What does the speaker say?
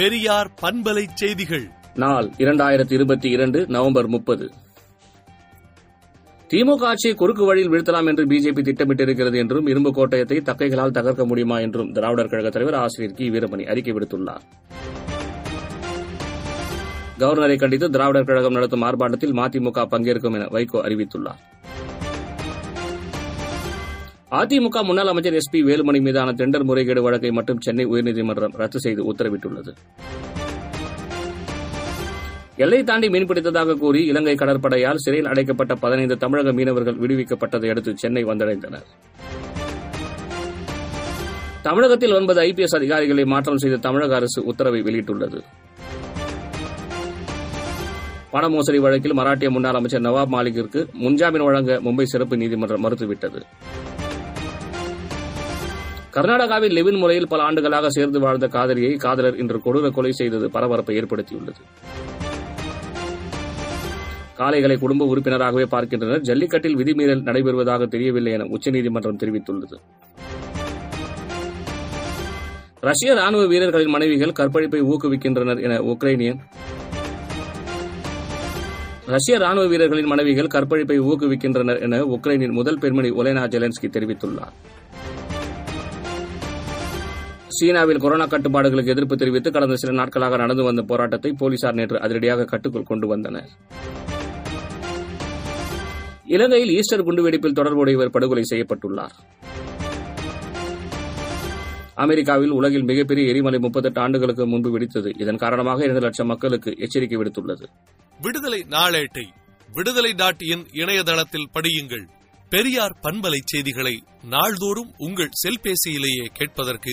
பெரியார் பண்பலை செய்திகள். நாள் இரண்டாயிரத்தி இருபத்தி இரண்டு நவம்பர் முப்பது. திமுக ஆட்சியை குறுக்கு வழியில் வீழ்த்தலாம் என்று பிஜேபி திட்டமிட்டிருக்கிறது என்றும் இரும்பு கோட்டயத்தை தக்கைகளால் தகர்க்க முடியுமா என்றும் திராவிடர் கழக தலைவர் ஆசிரியர் கி. வீரமணி அறிக்கை விடுத்துள்ளார். கவர்னரை கண்டித்து திராவிடர் கழகம் நடத்தும் ஆர்ப்பாட்டத்தில் மதிமுக பங்கேற்கும் என வைகோ அறிவித்துள்ளார். அதிமுக முன்னாள் அமைச்சர் எஸ் பி வேலுமணி மீதான டெண்டர் முறைகேடு வழக்கை மட்டும் சென்னை உயர்நீதிமன்றம் ரத்து செய்து உத்தரவிட்டுள்ளது. எல்லை தாண்டி மீன்பிடித்ததாக கூறி இலங்கை கடற்படையால் சிறையில் அடைக்கப்பட்ட பதினைந்து தமிழக மீனவர்கள் விடுவிக்கப்பட்டதை அடுத்து சென்னை வந்தடைந்தனர். தமிழகத்தில் ஒன்பது ஐபிஎஸ் அதிகாரிகளை மாற்றம் செய்த தமிழக அரசு உத்தரவை வெளியிட்டுள்ளது. பண மோசடி வழக்கில் மராட்டிய முன்னாள் அமைச்சர் நவாப் மாலிகிற்கு முன்ஜாமீன் வழங்க மும்பை சிறப்பு நீதிமன்றம் மறுத்துவிட்டது. கர்நாடகாவில் லெவின் முறையில் பல ஆண்டுகளாக சேர்ந்து வாழ்ந்த காதலியை காதலர் இன்று கொடூர கொலை செய்தது பரபரப்பை ஏற்படுத்தியுள்ளது. காளைகளை குடும்ப உறுப்பினராகவே பார்க்கின்றனர். ஜல்லிக்கட்டில் விதிமீறல் நடைபெறுவதாக தெரியவில்லை என உச்சநீதிமன்றம் தெரிவித்துள்ளது. ரஷ்ய ராணுவ வீரர்களின் மனைவிகள் கற்பழிப்பை ஊக்குவிக்கின்றனர் என உக்ரைனியன். ரஷ்ய ராணுவ வீரர்களின் மனைவிகள் கற்பழிப்பை ஊக்குவிக்கின்றனர் என உக்ரைனின் முதல் பெண்மணி ஒலேனா ஜெலன்ஸ்கி தெரிவித்துள்ளார். சீனாவில் கொரோனா கட்டுப்பாடுகளுக்கு எதிர்ப்பு தெரிவித்து கடந்த சில நாட்களாக நடந்து வந்த போராட்டத்தை போலீசார் நேற்று அதிரடியாக கட்டுக்குள் கொண்டு வந்தனர். இலங்கையில் ஈஸ்டர் குண்டுவெடிப்பில் தொடர்புடையவர் படுகொலை செய்யப்பட்டுள்ளார். அமெரிக்காவில் உலகில் மிகப்பெரிய எரிமலை முப்பத்தெட்டு ஆண்டுகளுக்கு முன்பு வெடித்தது. இதன் காரணமாக இரண்டு லட்சம் மக்களுக்கு எச்சரிக்கை விடுத்துள்ளது. விடுதலை நாளேட்டை விடுதலை டாட் இன் இணையதளத்தில் படியுங்கள். பெரியார் பண்பலை செய்திகளை நாள்தோறும் உங்கள் செல்பேசியிலேயே கேட்பதற்கு